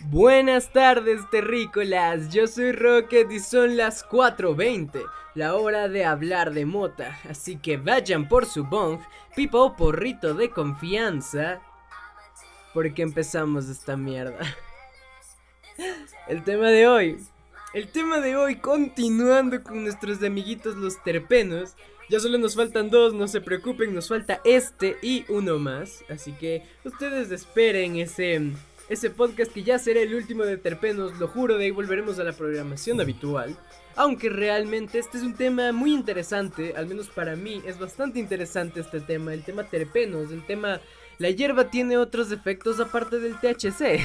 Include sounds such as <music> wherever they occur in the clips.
Buenas tardes, terrícolas. Yo soy Rocket y son las 4:20, la hora de hablar de mota. Así que vayan por su bong, pipa o porrito de confianza, porque empezamos esta mierda. <laughs> El tema de hoy. El tema de hoy, continuando con nuestros amiguitos los terpenos. Ya solo nos faltan dos, no se preocupen, nos falta este y uno más. Así que ustedes esperen ese ese podcast que ya será el último de Terpenos, lo juro, de ahí volveremos a la programación habitual. Aunque realmente este es un tema muy interesante, al menos para mí es bastante interesante este tema, el tema terpenos, el tema... La hierba tiene otros efectos aparte del THC.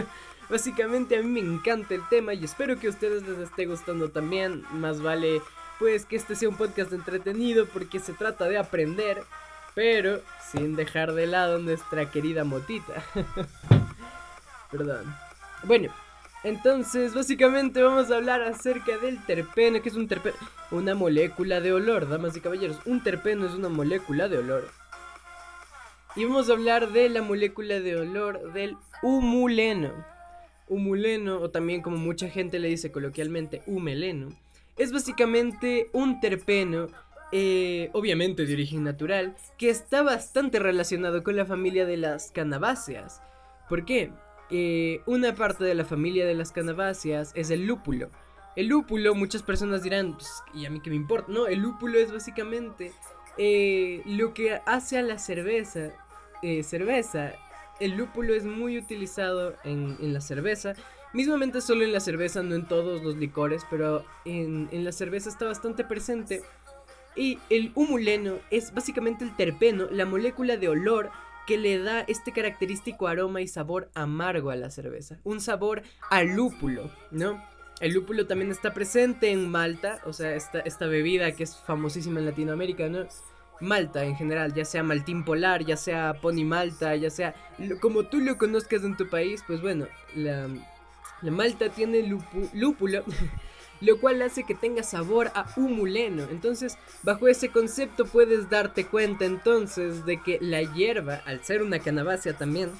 <laughs> Básicamente a mí me encanta el tema y espero que a ustedes les esté gustando también. Más vale pues que este sea un podcast entretenido porque se trata de aprender, pero sin dejar de lado nuestra querida motita. <laughs> Perdón. Bueno, entonces básicamente vamos a hablar acerca del terpeno, que es un terpeno, una molécula de olor, damas y caballeros. Un terpeno es una molécula de olor. Y vamos a hablar de la molécula de olor del humuleno. Humuleno, o también como mucha gente le dice coloquialmente, humeleno, es básicamente un terpeno eh, obviamente de origen natural, que está bastante relacionado con la familia de las canabáceas. ¿Por qué? Una parte de la familia de las canabáceas es el lúpulo. El lúpulo, muchas personas dirán, pues, ¿y a mí qué me importa? No, el lúpulo es básicamente eh, lo que hace a la cerveza. Eh, cerveza. El lúpulo es muy utilizado en, la cerveza. Mismamente solo en la cerveza, no en todos los licores, pero en, en la cerveza está bastante presente. Y el humuleno es básicamente el terpeno, la molécula de olor que le da este característico aroma y sabor amargo a la cerveza. Un sabor a lúpulo, ¿no? El lúpulo también está presente en Malta, o sea, esta, esta bebida que es famosísima en Latinoamérica, ¿no? Malta en general, ya sea Maltín Polar, ya sea Pony Malta, ya sea como tú lo conozcas en tu país, pues bueno, la, la Malta tiene lúpulo <laughs> lo cual hace que tenga sabor a humuleno. Entonces, bajo ese concepto puedes darte cuenta entonces de que la hierba, al ser una canabácea también,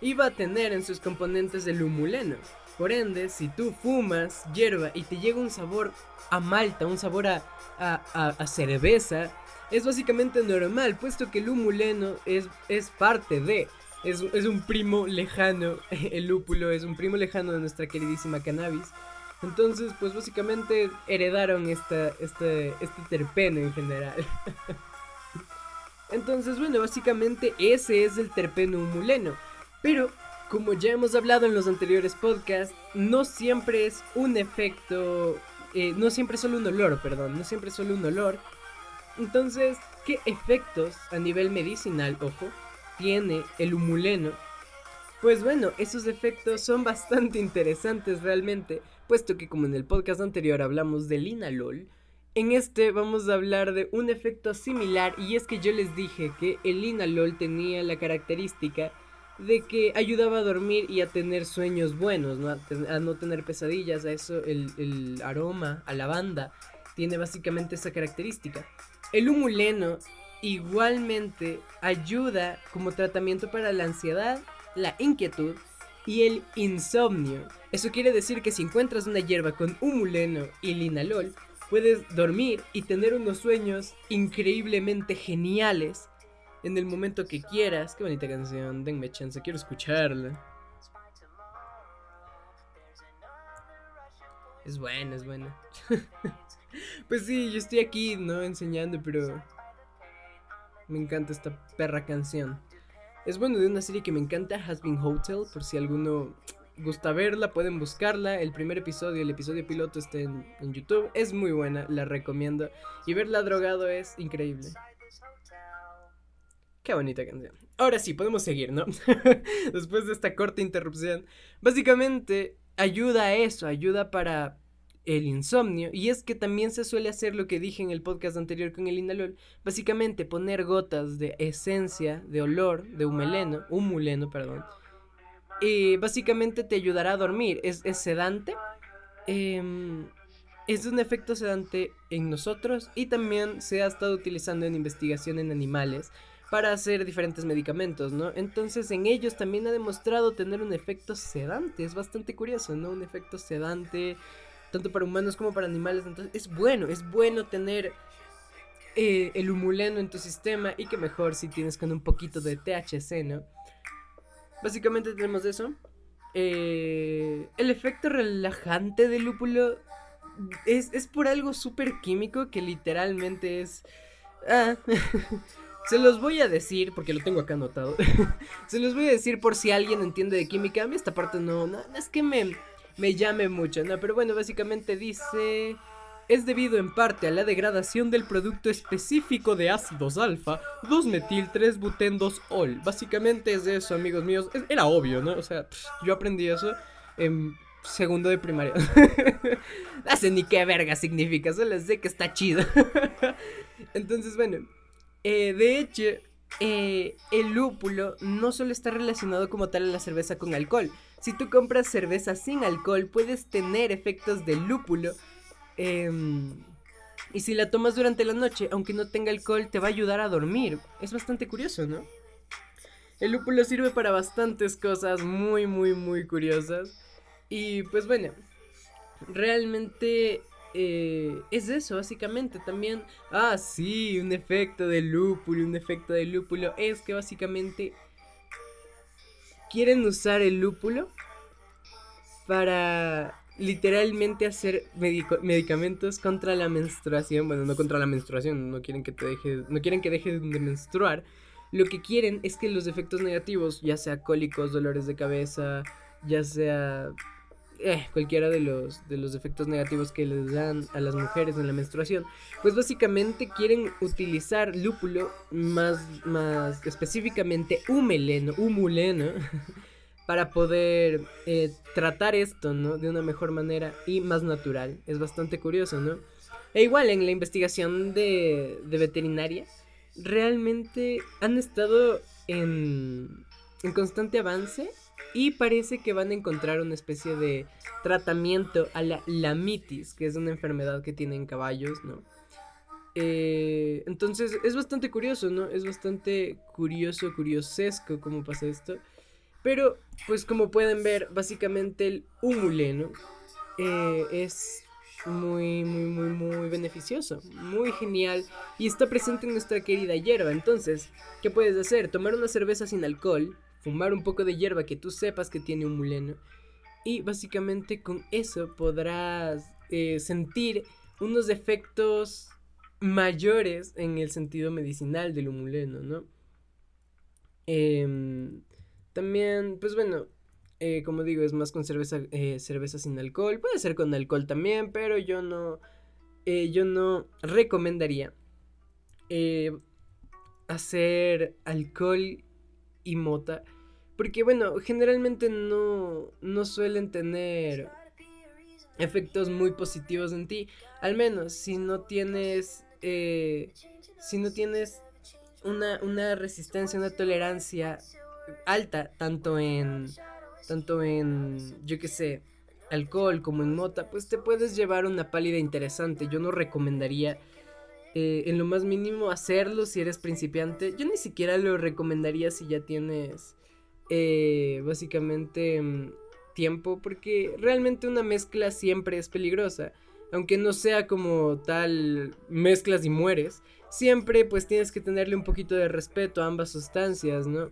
iba a tener en sus componentes el humuleno. Por ende, si tú fumas hierba y te llega un sabor a malta, un sabor a, a, cerveza, es básicamente normal, puesto que el humuleno es, es parte de, es, es un primo lejano, <laughs> el lúpulo es un primo lejano de nuestra queridísima cannabis. Entonces, pues básicamente heredaron esta, este, este terpeno en general. <laughs> Entonces, bueno, básicamente ese es el terpeno humuleno. Pero, como ya hemos hablado en los anteriores podcasts, no siempre es un efecto, eh, no siempre es solo un olor, perdón, no siempre es solo un olor. Entonces, ¿qué efectos a nivel medicinal, ojo, tiene el humuleno? Pues bueno, esos efectos son bastante <laughs> interesantes realmente, puesto que como en el podcast anterior hablamos del linalol, en este vamos a hablar de un efecto similar y es que yo les dije que el linalol tenía la característica de que ayudaba a dormir y a tener sueños buenos, ¿no? A, no tener pesadillas, a eso el, el, aroma, a lavanda, tiene básicamente esa característica. El humuleno igualmente ayuda como tratamiento para la ansiedad, la inquietud y el insomnio. Eso quiere decir que si encuentras una hierba con humuleno y linalol, puedes dormir y tener unos sueños increíblemente geniales en el momento que quieras. Qué bonita canción, denme chance, quiero escucharla. Es buena, es buena. <laughs> pues sí, yo estoy aquí, ¿no? Enseñando, pero... Me encanta esta perra canción. Es bueno de una serie que me encanta, Has Been Hotel, por si alguno gusta verla, pueden buscarla. El primer episodio, el episodio piloto está en, YouTube. Es muy buena, la recomiendo. Y verla drogado es increíble. Qué bonita canción. Ahora sí, podemos seguir, ¿no? <laughs> Después de esta corta interrupción. Básicamente, ayuda a eso, ayuda para el insomnio. Y es que también se suele hacer lo que dije en el podcast anterior con el Inalol. Básicamente poner gotas de esencia, de olor, de humeleno, humuleno, perdón. Y básicamente te ayudará a dormir. Es, sedante. Em, es un efecto sedante en nosotros y también se ha estado utilizando en investigación en animales para hacer diferentes medicamentos, ¿no? Entonces en ellos también ha demostrado tener un efecto sedante, es bastante curioso, ¿no? Un efecto sedante, tanto para humanos como para animales, entonces es bueno, es bueno tener eh, el humuleno en tu sistema y que mejor si tienes con un poquito de THC, ¿no? Básicamente tenemos eso. Eh, el efecto relajante del lúpulo es, es por algo súper químico que literalmente es... Ah, <laughs> Se los voy a decir, porque lo tengo acá anotado. <laughs> Se los voy a decir por si alguien entiende de química. A mí esta parte no, no, es que me, me llame mucho, ¿no? Pero bueno, básicamente dice... Es debido en parte a la degradación del producto específico de ácidos alfa 2-metil 3-butén-2-ol. Básicamente es eso, amigos míos. Era obvio, ¿no? O sea, yo aprendí eso en segundo de primaria. <laughs> no sé ni qué verga significa, solo sé que está chido. <laughs> Entonces, bueno, eh, de hecho, eh, el lúpulo no solo está relacionado como tal a la cerveza con alcohol. Si tú compras cerveza sin alcohol, puedes tener efectos de lúpulo. Em, y si la tomas durante la noche, aunque no tenga alcohol, te va a ayudar a dormir. Es bastante curioso, ¿no? El lúpulo sirve para bastantes cosas muy, muy, muy curiosas. Y pues bueno, realmente eh, es eso, básicamente. También, ah, sí, un efecto de lúpulo, un efecto de lúpulo. Es que básicamente quieren usar el lúpulo para literalmente hacer medicamentos contra la menstruación. Bueno, no contra la menstruación, no quieren que te deje, no quieren que deje de menstruar. Lo que quieren es que los efectos negativos, ya sea cólicos, dolores de cabeza, ya sea eh, cualquiera de los, de los efectos negativos que les dan a las mujeres en la menstruación, pues básicamente quieren utilizar lúpulo, más, más específicamente humeleno, humuleno, <laughs> para poder eh, tratar esto, ¿no? De una mejor manera y más natural. Es bastante curioso, ¿no? E igual en la investigación de, de veterinaria, realmente han estado en, en constante avance y parece que van a encontrar una especie de tratamiento a la lamitis, que es una enfermedad que tienen caballos, ¿no? Eh, entonces es bastante curioso, ¿no? Es bastante curioso, curiosesco cómo pasa esto. Pero, pues como pueden ver, básicamente el humuleno eh, es muy, muy, muy, muy beneficioso, muy genial y está presente en nuestra querida hierba. Entonces, ¿qué puedes hacer? Tomar una cerveza sin alcohol, fumar un poco de hierba que tú sepas que tiene un muleno. Y básicamente con eso podrás eh, sentir unos efectos mayores en el sentido medicinal del humuleno, ¿no? Em, también, pues bueno, eh, como digo, es más con cerveza, eh, cerveza sin alcohol. Puede ser con alcohol también, pero yo no, yo no recomendaría hacer alcohol y mota porque bueno, generalmente no, no suelen tener efectos muy positivos en ti. Al menos si no tienes, eh, si no tienes una, una resistencia, una tolerancia alta, tanto en, tanto en, yo qué sé, alcohol como en mota, pues te puedes llevar una pálida interesante. Yo no recomendaría eh, en lo más mínimo hacerlo si eres principiante. Yo ni siquiera lo recomendaría si ya tienes eh, básicamente mm, tiempo porque realmente una mezcla siempre es peligrosa. Aunque no sea como tal mezclas y mueres, siempre pues tienes que tenerle un poquito de respeto a ambas sustancias, ¿no?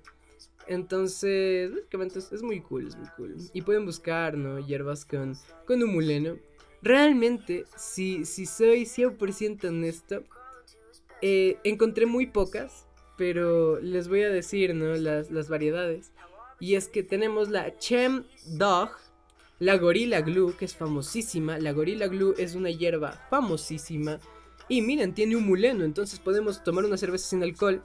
Entonces, básicamente es, muy cool, es muy cool. Y pueden buscar, ¿no? Hierbas con, con humuleno. Realmente, si, si soy 100% honesto, eh, encontré muy pocas, pero les voy a decir, ¿no? Las, las variedades. Y es que tenemos la Chem Dog, la Gorilla Glue, que es famosísima. La Gorilla Glue es una hierba famosísima. Y miren, tiene un muleno, entonces podemos tomar una cerveza sin alcohol,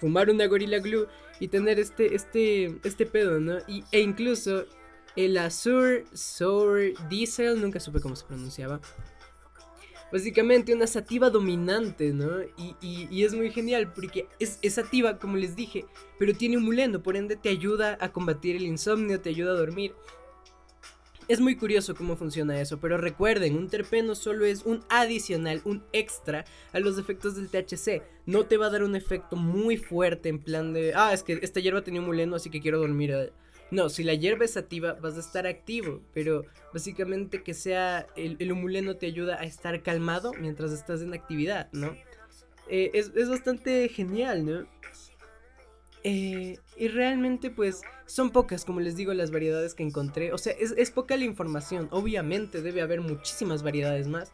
fumar una Gorilla Glue y tener este, este, este pedo, ¿no? Y, e incluso el Azur Sour Diesel, nunca supe cómo se pronunciaba básicamente una sativa dominante, ¿no? Y, es muy genial porque es, sativa, como les dije, pero tiene un muleno, por ende te ayuda a combatir el insomnio, te ayuda a dormir. Es muy curioso cómo funciona eso, pero recuerden, un terpeno solo es un adicional, un extra a los efectos del THC. No te va a dar un efecto muy fuerte en plan de, ah, es que esta hierba tenía un muleno, así que quiero dormir. No, si la hierba es sativa, vas a estar activo, pero básicamente que sea el, humuleno te ayuda a estar calmado mientras estás en actividad, ¿no? Eh, es, es bastante genial, ¿no? Eh, y realmente pues son pocas, como les digo, las variedades que encontré. O sea, es, poca la información. Obviamente debe haber muchísimas variedades más.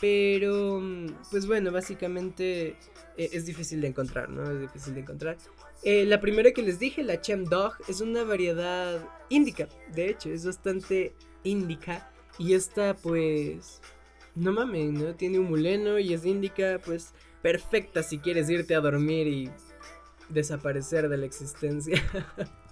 Pero, pues bueno, básicamente eh, es difícil de encontrar, ¿no? Es difícil de encontrar. Eh, la primera que les dije, la Chem Dog, es una variedad índica. De hecho, es bastante índica. Y esta, pues, no mames, ¿no? Tiene un muleno y es índica, pues, perfecta si quieres irte a dormir y desaparecer de la existencia. <laughs>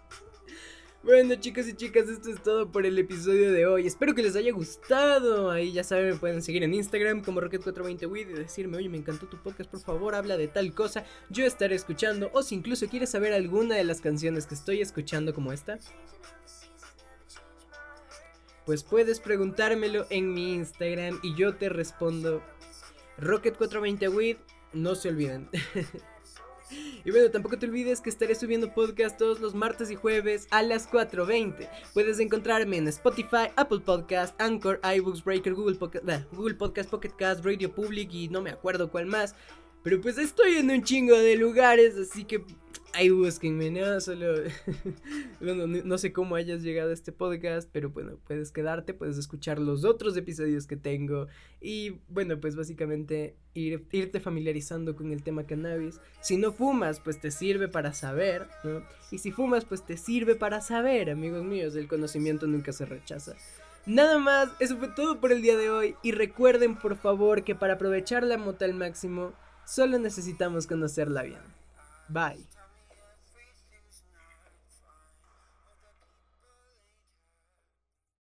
Bueno chicos y chicas, esto es todo por el episodio de hoy. Espero que les haya gustado. Ahí ya saben, me pueden seguir en Instagram como Rocket420wid y decirme, oye, me encantó tu podcast, por favor, habla de tal cosa. Yo estaré escuchando. O si incluso quieres saber alguna de las canciones que estoy escuchando como esta. Pues puedes preguntármelo en mi Instagram y yo te respondo. Rocket420wid, no se olviden. <laughs> Y bueno, tampoco te olvides que estaré subiendo podcast todos los martes y jueves a las 4.20. Puedes encontrarme en Spotify, Apple Podcast, Anchor, iBooks, Breaker, Google Podcast, Google Podcast, Pocket Cast, Radio Public y no me acuerdo cuál más. Pero pues estoy en un chingo de lugares, así que Ahí búsquenme, ¿no? Solo. <laughs> bueno, no sé cómo hayas llegado a este podcast, pero bueno, puedes quedarte, puedes escuchar los otros episodios que tengo. Y bueno, pues básicamente ir, irte familiarizando con el tema cannabis. Si no fumas, pues te sirve para saber, ¿no? Y si fumas, pues te sirve para saber, amigos míos. El conocimiento nunca se rechaza. Nada más, eso fue todo por el día de hoy. Y recuerden, por favor, que para aprovechar la mota al máximo, solo necesitamos conocerla bien. Bye.